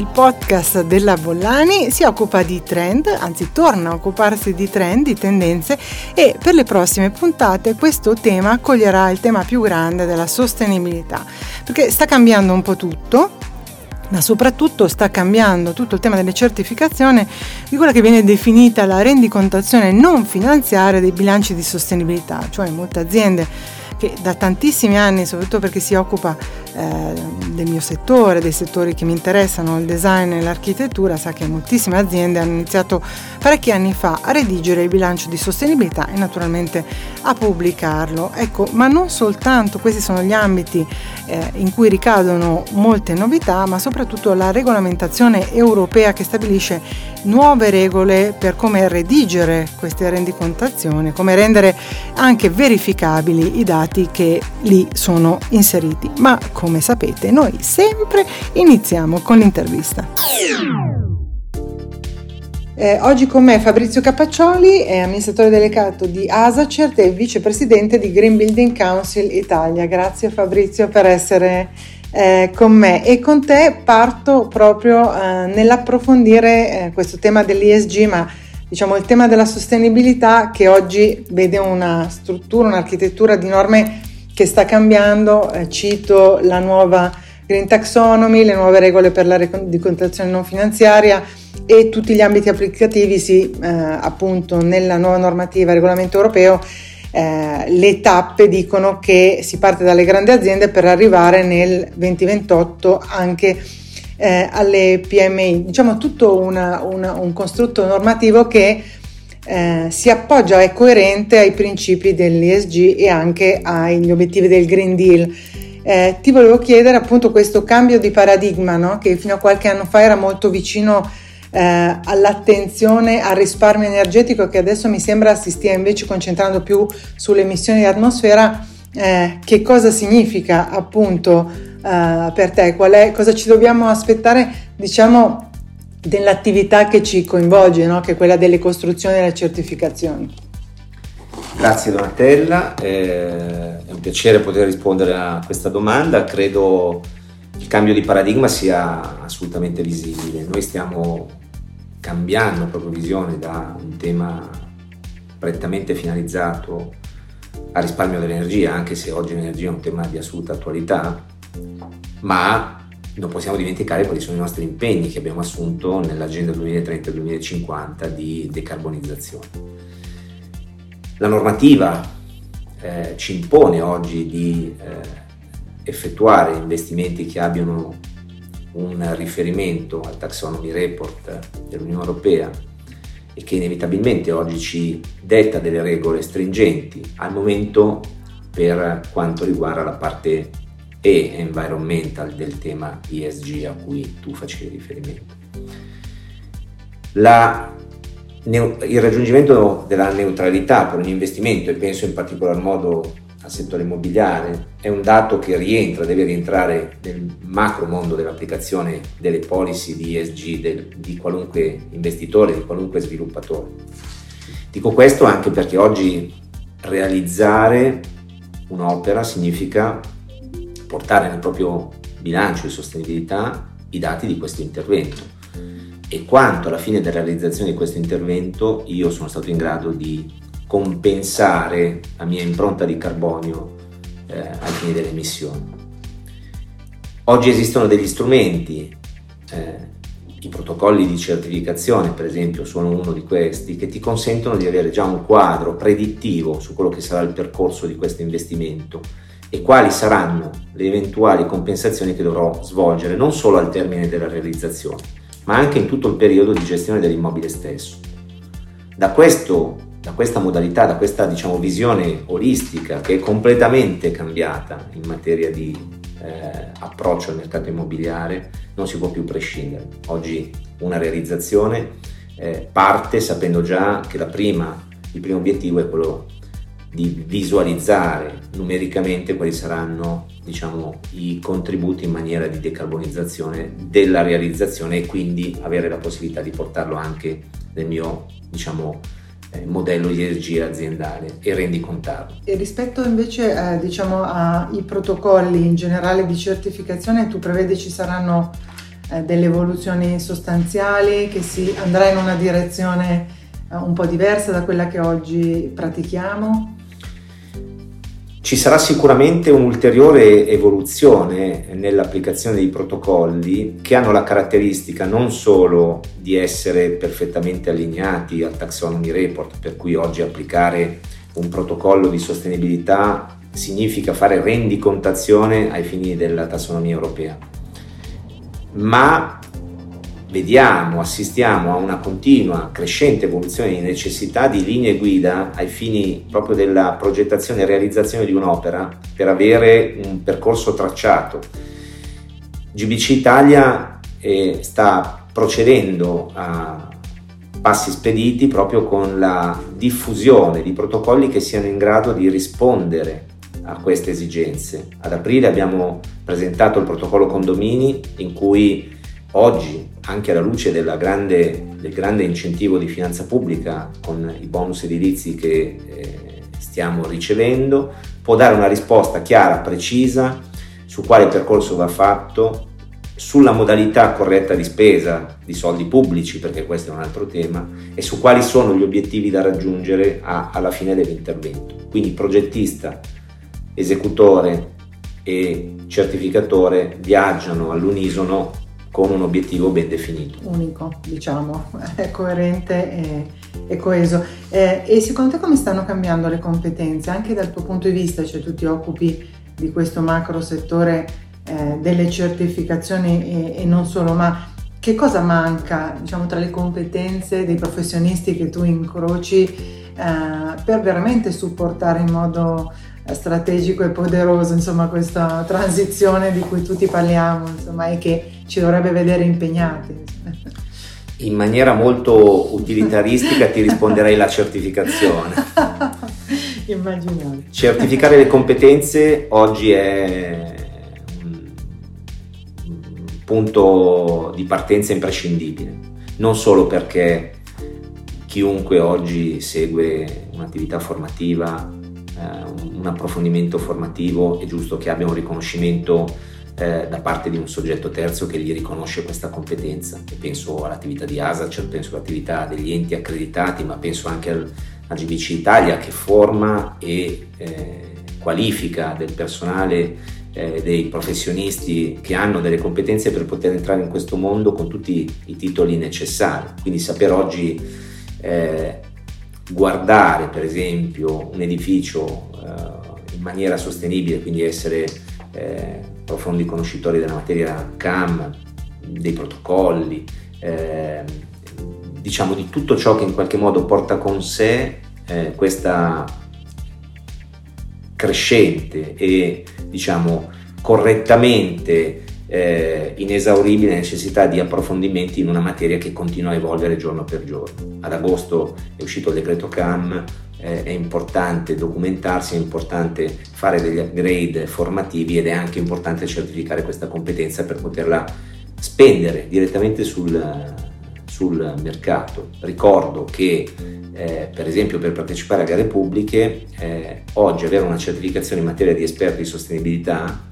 il podcast della Bollani si occupa di trend, anzi torna a occuparsi di trend, di tendenze e per le prossime puntate questo tema accoglierà il tema più grande della sostenibilità, perché sta cambiando un po' tutto, ma soprattutto sta cambiando tutto il tema delle certificazioni di quella che viene definita la rendicontazione non finanziaria dei bilanci di sostenibilità, cioè molte aziende che da tantissimi anni, soprattutto perché si occupa eh, del mio settore, dei settori che mi interessano, il design e l'architettura, sa che moltissime aziende hanno iniziato parecchi anni fa a redigere il bilancio di sostenibilità e naturalmente a pubblicarlo. Ecco, ma non soltanto questi sono gli ambiti eh, in cui ricadono molte novità, ma soprattutto la regolamentazione europea che stabilisce nuove regole per come redigere queste rendicontazioni, come rendere anche verificabili i dati che lì sono inseriti. Ma come sapete, noi sempre iniziamo con l'intervista. Eh, oggi con me Fabrizio Capaccioli, è amministratore delegato di Asacert e vicepresidente di Green Building Council Italia. Grazie Fabrizio per essere eh, con me e con te parto proprio eh, nell'approfondire eh, questo tema dell'ESG, ma diciamo il tema della sostenibilità che oggi vede una struttura, un'architettura di norme che sta cambiando. Eh, cito la nuova Green Taxonomy, le nuove regole per la rendicontazione non finanziaria e tutti gli ambiti applicativi, sì, eh, appunto nella nuova normativa regolamento europeo eh, le tappe dicono che si parte dalle grandi aziende per arrivare nel 2028 anche eh, alle PMI. Diciamo tutto una, una, un costrutto normativo che eh, si appoggia, è coerente ai principi dell'ESG e anche agli obiettivi del Green Deal. Eh, ti volevo chiedere appunto questo cambio di paradigma no? che fino a qualche anno fa era molto vicino eh, all'attenzione al risparmio energetico che adesso mi sembra si stia invece concentrando più sulle emissioni di atmosfera, eh, che cosa significa appunto eh, per te? È, cosa ci dobbiamo aspettare diciamo dell'attività che ci coinvolge, no? che è quella delle costruzioni e delle certificazioni? Grazie Donatella, eh, è un piacere poter rispondere a questa domanda, credo il cambio di paradigma sia assolutamente visibile. Noi stiamo cambiando proprio visione da un tema prettamente finalizzato al risparmio dell'energia, anche se oggi l'energia è un tema di assoluta attualità, ma non possiamo dimenticare quali sono i nostri impegni che abbiamo assunto nell'agenda 2030-2050 di decarbonizzazione. La normativa eh, ci impone oggi di eh, effettuare investimenti che abbiano un riferimento al taxonomy report dell'Unione Europea e che inevitabilmente oggi ci detta delle regole stringenti al momento per quanto riguarda la parte E environmental del tema ESG a cui tu facevi riferimento. La, il raggiungimento della neutralità per un investimento e penso in particolar modo al settore immobiliare, è un dato che rientra, deve rientrare nel macro mondo dell'applicazione delle policy di ESG del, di qualunque investitore, di qualunque sviluppatore. Dico questo anche perché oggi realizzare un'opera significa portare nel proprio bilancio di sostenibilità i dati di questo intervento e quanto alla fine della realizzazione di questo intervento io sono stato in grado di compensare la mia impronta di carbonio eh, ai fini delle emissioni. Oggi esistono degli strumenti, eh, i protocolli di certificazione per esempio sono uno di questi, che ti consentono di avere già un quadro predittivo su quello che sarà il percorso di questo investimento e quali saranno le eventuali compensazioni che dovrò svolgere non solo al termine della realizzazione, ma anche in tutto il periodo di gestione dell'immobile stesso. Da questo da questa modalità, da questa diciamo, visione olistica che è completamente cambiata in materia di eh, approccio al mercato immobiliare, non si può più prescindere. Oggi una realizzazione eh, parte sapendo già che prima, il primo obiettivo è quello di visualizzare numericamente quali saranno diciamo, i contributi in maniera di decarbonizzazione della realizzazione e quindi avere la possibilità di portarlo anche nel mio diciamo, eh, modello di energia aziendale e rendicontarlo. E rispetto invece eh, diciamo, ai protocolli in generale di certificazione, tu prevedi ci saranno eh, delle evoluzioni sostanziali, che si andrà in una direzione eh, un po' diversa da quella che oggi pratichiamo? Ci sarà sicuramente un'ulteriore evoluzione nell'applicazione dei protocolli che hanno la caratteristica non solo di essere perfettamente allineati al Taxonomy Report, per cui oggi applicare un protocollo di sostenibilità significa fare rendicontazione ai fini della tassonomia europea, ma vediamo, assistiamo a una continua crescente evoluzione di necessità di linee guida ai fini proprio della progettazione e realizzazione di un'opera per avere un percorso tracciato. GBC Italia eh, sta procedendo a passi spediti proprio con la diffusione di protocolli che siano in grado di rispondere a queste esigenze. Ad aprile abbiamo presentato il protocollo condomini in cui oggi, anche alla luce grande, del grande incentivo di finanza pubblica con i bonus edilizi che eh, stiamo ricevendo, può dare una risposta chiara, precisa su quale percorso va fatto, sulla modalità corretta di spesa di soldi pubblici, perché questo è un altro tema, e su quali sono gli obiettivi da raggiungere a, alla fine dell'intervento. Quindi progettista, esecutore e certificatore viaggiano all'unisono con un obiettivo ben definito. Unico, diciamo, è coerente e, e coeso. Eh, e secondo te come stanno cambiando le competenze, anche dal tuo punto di vista, cioè tu ti occupi di questo macro settore eh, delle certificazioni e, e, non solo, ma che cosa manca diciamo, tra le competenze dei professionisti che tu incroci eh, per veramente supportare in modo strategico e poderoso insomma questa transizione di cui tutti parliamo insomma e che ci dovrebbe vedere impegnati. In maniera molto utilitaristica ti risponderei la certificazione. Immaginare certificare le competenze oggi è un punto di partenza imprescindibile non solo perché chiunque oggi segue un'attività formativa un approfondimento formativo, è giusto che abbia un riconoscimento eh, da parte di un soggetto terzo che gli riconosce questa competenza. E penso all'attività di ASACER, penso all'attività degli enti accreditati, ma penso anche al, a GBC Italia che forma e eh, qualifica del personale eh, dei professionisti che hanno delle competenze per poter entrare in questo mondo con tutti i titoli necessari. Quindi saper oggi eh, guardare per esempio un edificio eh, in maniera sostenibile, quindi essere eh, profondi conoscitori della materia CAM, dei protocolli, eh, diciamo di tutto ciò che in qualche modo porta con sé eh, questa crescente e diciamo correttamente eh, inesauribile necessità di approfondimenti in una materia che continua a evolvere giorno per giorno. Ad agosto è uscito il decreto CAM, eh, è importante documentarsi, è importante fare degli upgrade formativi ed è anche importante certificare questa competenza per poterla spendere direttamente sul, sul mercato. Ricordo che eh, per esempio per partecipare a gare pubbliche eh, oggi avere una certificazione in materia di esperti di sostenibilità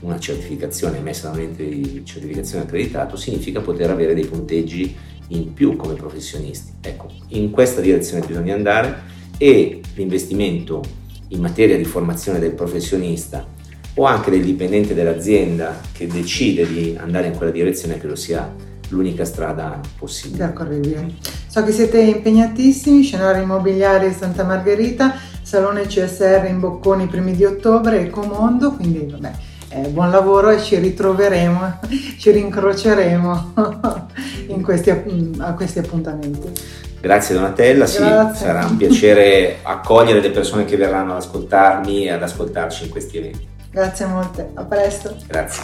una certificazione emessa da un ente di certificazione accreditato significa poter avere dei punteggi in più come professionisti. Ecco, in questa direzione bisogna andare e l'investimento in materia di formazione del professionista o anche del dipendente dell'azienda che decide di andare in quella direzione credo sia l'unica strada possibile. D'accordo, so che siete impegnatissimi, scenario immobiliare Santa Margherita, Salone CSR in Bocconi i primi di ottobre, Ecomondo, quindi vabbè eh, buon lavoro e ci ritroveremo, ci rincroceremo questi, a questi appuntamenti. Grazie Donatella, Grazie. sì, sarà un piacere accogliere le persone che verranno ad ascoltarmi e ad ascoltarci in questi eventi. Grazie molte, a presto. Grazie.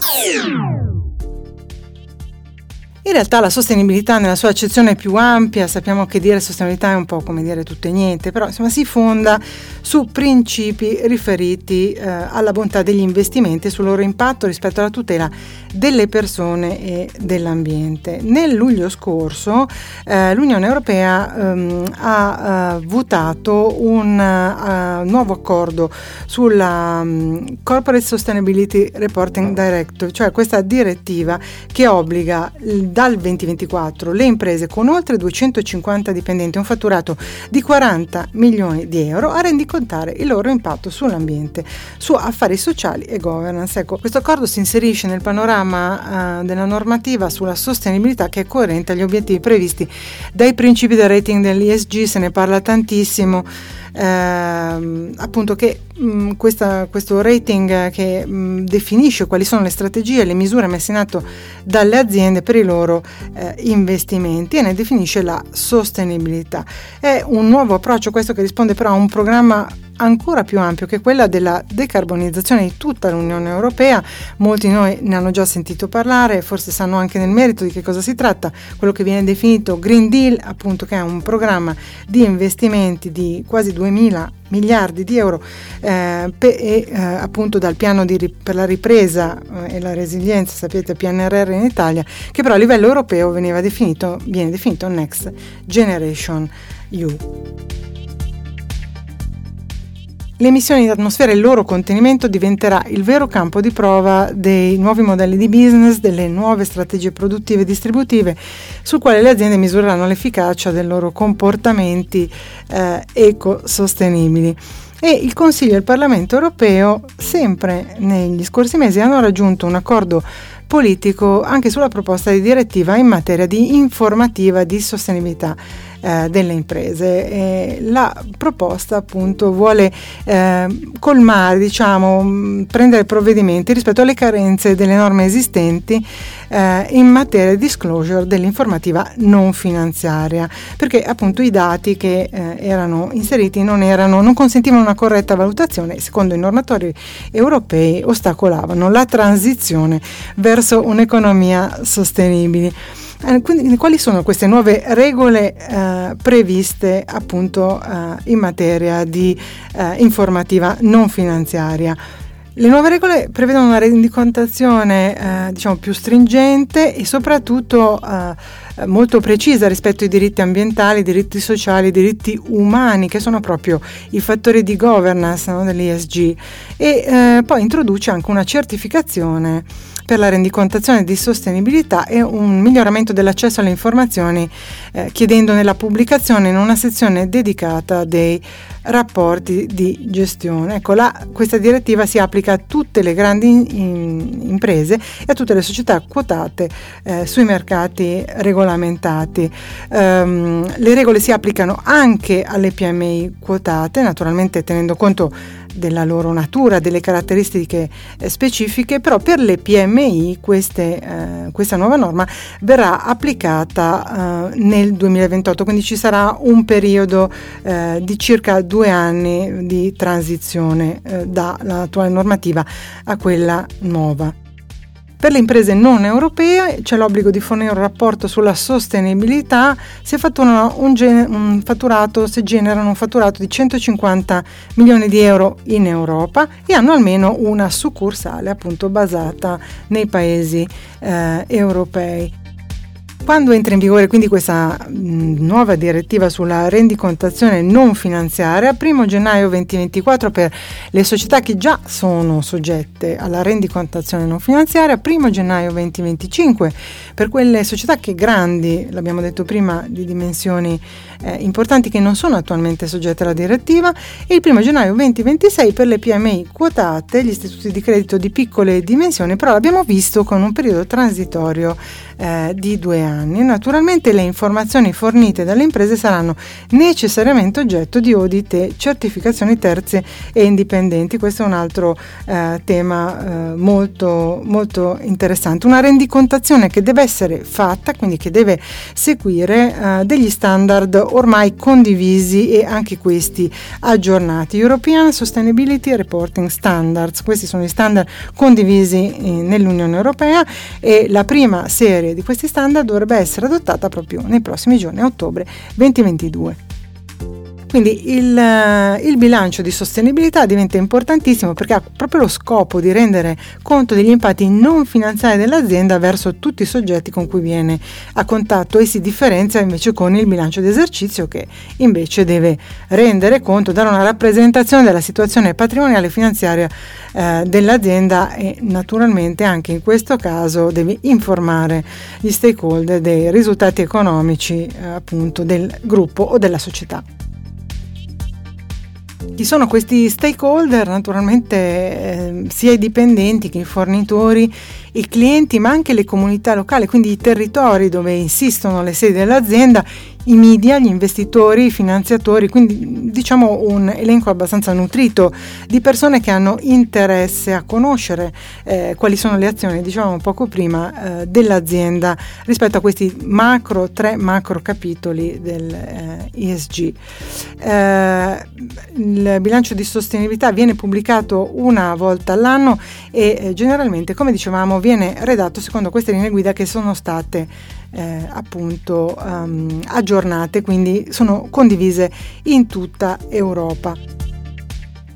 In realtà la sostenibilità nella sua accezione più ampia, sappiamo che dire sostenibilità è un po' come dire tutto e niente, però insomma si fonda su principi riferiti eh, alla bontà degli investimenti e sul loro impatto rispetto alla tutela delle persone e dell'ambiente. Nel luglio scorso eh, l'Unione Europea ehm, ha uh, votato un uh, nuovo accordo sulla um, Corporate Sustainability Reporting Directive, cioè questa direttiva che obbliga dal 2024 le imprese con oltre 250 dipendenti e un fatturato di 40 milioni di euro a rendicontare il loro impatto sull'ambiente, su affari sociali e governance. Ecco, questo accordo si inserisce nel panorama uh, della normativa sulla sostenibilità che è coerente agli obiettivi previsti dai principi del rating dell'ISG, se ne parla tantissimo ehm, appunto che mh, questa, questo rating che mh, definisce quali sono le strategie e le misure messe in atto dalle aziende per i loro eh, investimenti e ne definisce la sostenibilità. È un nuovo approccio questo che risponde però a un programma ancora più ampio che quella della decarbonizzazione di tutta l'Unione Europea. Molti di noi ne hanno già sentito parlare, forse sanno anche nel merito di che cosa si tratta, quello che viene definito Green Deal, appunto che è un programma di investimenti di quasi 2000 miliardi di euro eh, pe, e eh, appunto dal piano di, per la ripresa eh, e la resilienza, sapete PNRR in Italia, che però a livello europeo veniva definito, viene definito Next Generation EU. Le emissioni in atmosfera e il loro contenimento diventerà il vero campo di prova dei nuovi modelli di business, delle nuove strategie produttive e distributive, sul quale le aziende misureranno l'efficacia dei loro comportamenti eh, ecosostenibili. E il Consiglio e il Parlamento europeo, sempre negli scorsi mesi, hanno raggiunto un accordo politico anche sulla proposta di direttiva in materia di informativa di sostenibilità eh, delle imprese. E la proposta appunto vuole eh, colmare, diciamo, prendere provvedimenti rispetto alle carenze delle norme esistenti eh, in materia di disclosure dell'informativa non finanziaria, perché appunto i dati che eh, erano inseriti non, erano, non consentivano una corretta valutazione secondo i normatori europei ostacolavano la transizione verso un'economia sostenibile. Eh, quindi, quali sono queste nuove regole eh, previste appunto eh, in materia di eh, informativa non finanziaria? Le nuove regole prevedono una rendicontazione eh, diciamo più stringente e soprattutto eh, molto precisa rispetto ai diritti ambientali, ai diritti sociali, ai diritti umani, che sono proprio i fattori di governance no, dell'ISG. E poi introduce anche una certificazione per la rendicontazione di sostenibilità e un miglioramento dell'accesso alle informazioni eh, chiedendo nella pubblicazione in una sezione dedicata dei rapporti di gestione. Ecco, la, questa direttiva si applica a tutte le grandi in, imprese e a tutte le società quotate eh, sui mercati regolamentati. Um, le regole si applicano anche alle PMI quotate, naturalmente tenendo conto della loro natura, delle caratteristiche eh, specifiche, però per le PMI queste, eh, questa nuova norma verrà applicata eh, nel 2028, quindi ci sarà un periodo eh, di circa due anni di transizione eh, dall'attuale normativa a quella nuova. Per le imprese non europee c'è l'obbligo di fornire un rapporto sulla sostenibilità se, un, un fatturato, se generano un fatturato di 150 milioni di euro in Europa e hanno almeno una succursale appunto basata nei paesi eh, europei. Quando entra in vigore quindi questa nuova direttiva sulla rendicontazione non finanziaria, 1 gennaio 2024 per le società che già sono soggette alla rendicontazione non finanziaria, 1 gennaio 2025 per quelle società che grandi, l'abbiamo detto prima, di dimensioni eh, importanti che non sono attualmente soggette alla direttiva e il 1 gennaio 2026 per le PMI quotate, gli istituti di credito di piccole dimensioni, però l'abbiamo visto con un periodo transitorio eh, di due anni. Naturalmente le informazioni fornite dalle imprese saranno necessariamente oggetto di audit e certificazioni terze e indipendenti. Questo è un altro eh, tema eh, molto, molto interessante. Una rendicontazione che deve essere fatta, quindi che deve seguire eh, degli standard ormai condivisi e anche questi aggiornati. European Sustainability Reporting Standards, questi sono i standard condivisi eh, nell'Unione Europea e la prima serie di questi standard dovrebbe essere adottata proprio nei prossimi giorni, ottobre 2022. Quindi il, eh, il, bilancio di sostenibilità diventa importantissimo perché ha proprio lo scopo di rendere conto degli impatti non finanziari dell'azienda verso tutti i soggetti con cui viene a contatto e si differenzia invece con il bilancio di esercizio che invece deve rendere conto, dare una rappresentazione della situazione patrimoniale e finanziaria eh, dell'azienda e naturalmente anche in questo caso deve informare gli stakeholder dei risultati economici eh, appunto del gruppo o della società. Chi sono questi stakeholder? Naturalmente eh, sia i dipendenti che i fornitori i clienti ma anche le comunità locali, quindi i territori dove insistono le sedi dell'azienda, i media, gli investitori, i finanziatori, quindi diciamo un elenco abbastanza nutrito di persone che hanno interesse a conoscere eh, quali sono le azioni, diciamo poco prima, eh, dell'azienda rispetto a questi macro, tre macro capitoli del eh, ESG. Eh, il bilancio di sostenibilità viene pubblicato una volta all'anno e eh, generalmente, come dicevamo, viene redatto secondo queste linee guida che sono state eh, appunto um, aggiornate, quindi sono condivise in tutta Europa.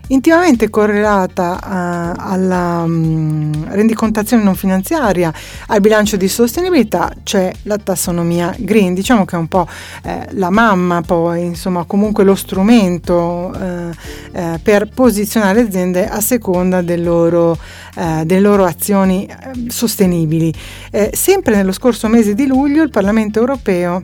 Intimamente correlata uh, alla um, rendicontazione non finanziaria, al bilancio di sostenibilità c'è la tassonomia green, diciamo che è un po' eh, la mamma poi, insomma comunque lo strumento eh, eh, per posizionare le aziende a seconda del loro, eh, delle loro azioni eh, sostenibili. Eh, sempre nello scorso mese di luglio il Parlamento europeo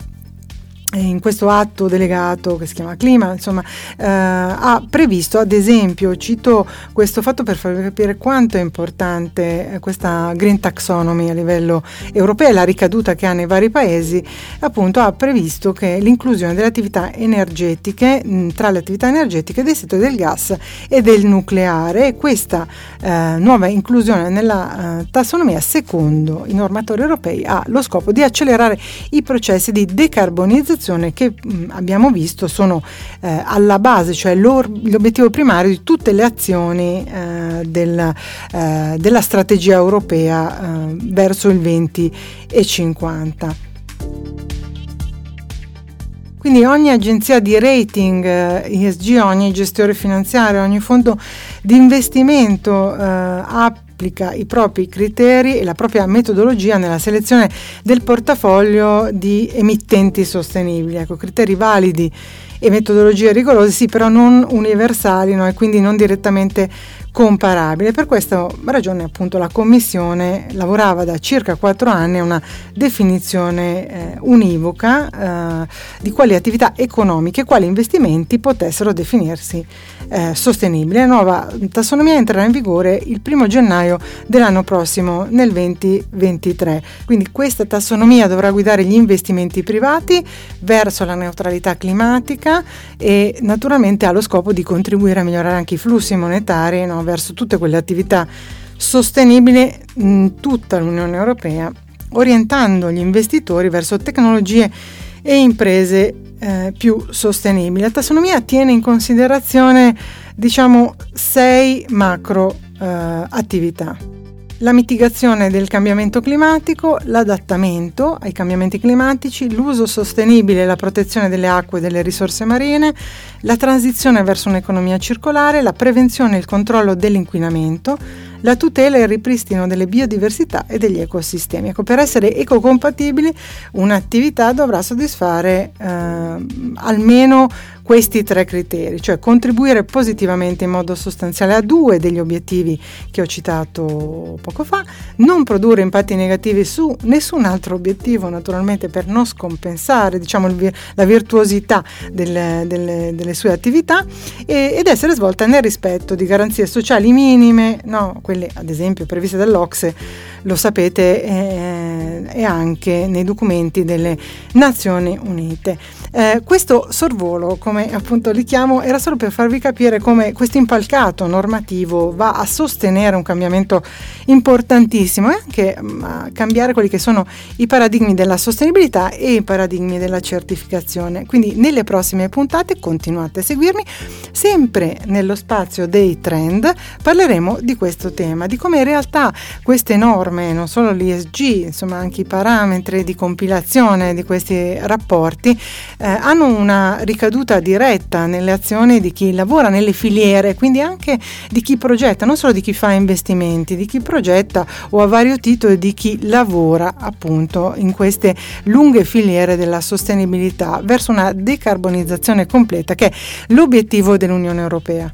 in questo atto delegato che si chiama Clima, insomma, eh, ha previsto, ad esempio, cito questo fatto per farvi capire quanto è importante eh, questa green taxonomy a livello europeo e la ricaduta che ha nei vari paesi, appunto ha previsto che l'inclusione delle attività energetiche mh, tra le attività energetiche dei settori del gas e del nucleare. E questa eh, nuova inclusione nella eh, tassonomia, secondo i normatori europei, ha lo scopo di accelerare i processi di decarbonizzazione comunicazione che mh, abbiamo visto sono eh, alla base, cioè l'obiettivo primario di tutte le azioni eh, del, eh, della strategia europea eh, verso il 2050. Quindi ogni agenzia di rating ESG, eh, ogni gestore finanziario, ogni fondo di investimento eh, ha applica i propri criteri e la propria metodologia nella selezione del portafoglio di emittenti sostenibili. Ecco, criteri validi e metodologie rigorose, sì, però non universali no? e quindi non direttamente comparabile. Per questa ragione appunto la Commissione lavorava da circa quattro anni a una definizione eh, univoca eh, di quali attività economiche e quali investimenti potessero definirsi eh, sostenibili. La nuova tassonomia entrerà in vigore il primo gennaio dell'anno prossimo, nel 2023. Quindi questa tassonomia dovrà guidare gli investimenti privati verso la neutralità climatica e naturalmente ha lo scopo di contribuire a migliorare anche i flussi monetari no, verso tutte quelle attività sostenibili in tutta l'Unione Europea, orientando gli investitori verso tecnologie e imprese eh, più sostenibili. La tassonomia tiene in considerazione diciamo sei macro eh, attività la mitigazione del cambiamento climatico, l'adattamento ai cambiamenti climatici, l'uso sostenibile e la protezione delle acque e delle risorse marine, la transizione verso un'economia circolare, la prevenzione e il controllo dell'inquinamento, la tutela e il ripristino delle biodiversità e degli ecosistemi. Ecco, per essere ecocompatibili un'attività dovrà soddisfare eh, almeno questi tre criteri, cioè contribuire positivamente in modo sostanziale a due degli obiettivi che ho citato poco fa, non produrre impatti negativi su nessun altro obiettivo, naturalmente per non scompensare diciamo, la virtuosità delle, delle, delle sue attività e, ed essere svolta nel rispetto di garanzie sociali minime, no, quelle ad esempio previste dall'Ocse, lo sapete, eh, e anche nei documenti delle Nazioni Unite. Eh, questo sorvolo, come appunto li chiamo, era solo per farvi capire come questo impalcato normativo va a sostenere un cambiamento importantissimo e anche mm, a cambiare quelli che sono i paradigmi della sostenibilità e i paradigmi della certificazione. Quindi nelle prossime puntate continuate a seguirmi, sempre nello spazio dei trend parleremo di questo tema, di come in realtà queste norme, non solo l'ISG, insomma anche i parametri di compilazione di questi rapporti, eh, hanno una ricaduta diretta nelle azioni di chi lavora nelle filiere, quindi anche di chi progetta, non solo di chi fa investimenti, di chi progetta o a vario titolo di chi lavora appunto in queste lunghe filiere della sostenibilità verso una decarbonizzazione completa che è l'obiettivo dell'Unione Europea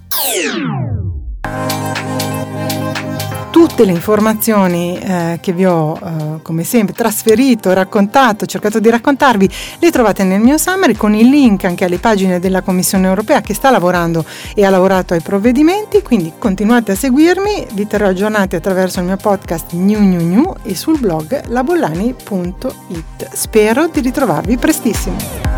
tutte le informazioni eh, che vi ho eh, come sempre trasferito, raccontato, cercato di raccontarvi, le trovate nel mio summary con il link anche alle pagine della Commissione europea che sta lavorando e ha lavorato ai provvedimenti, quindi continuate a seguirmi, vi terrò aggiornati attraverso il mio podcast New New New e sul blog labollani.it. Spero di ritrovarvi prestissimo.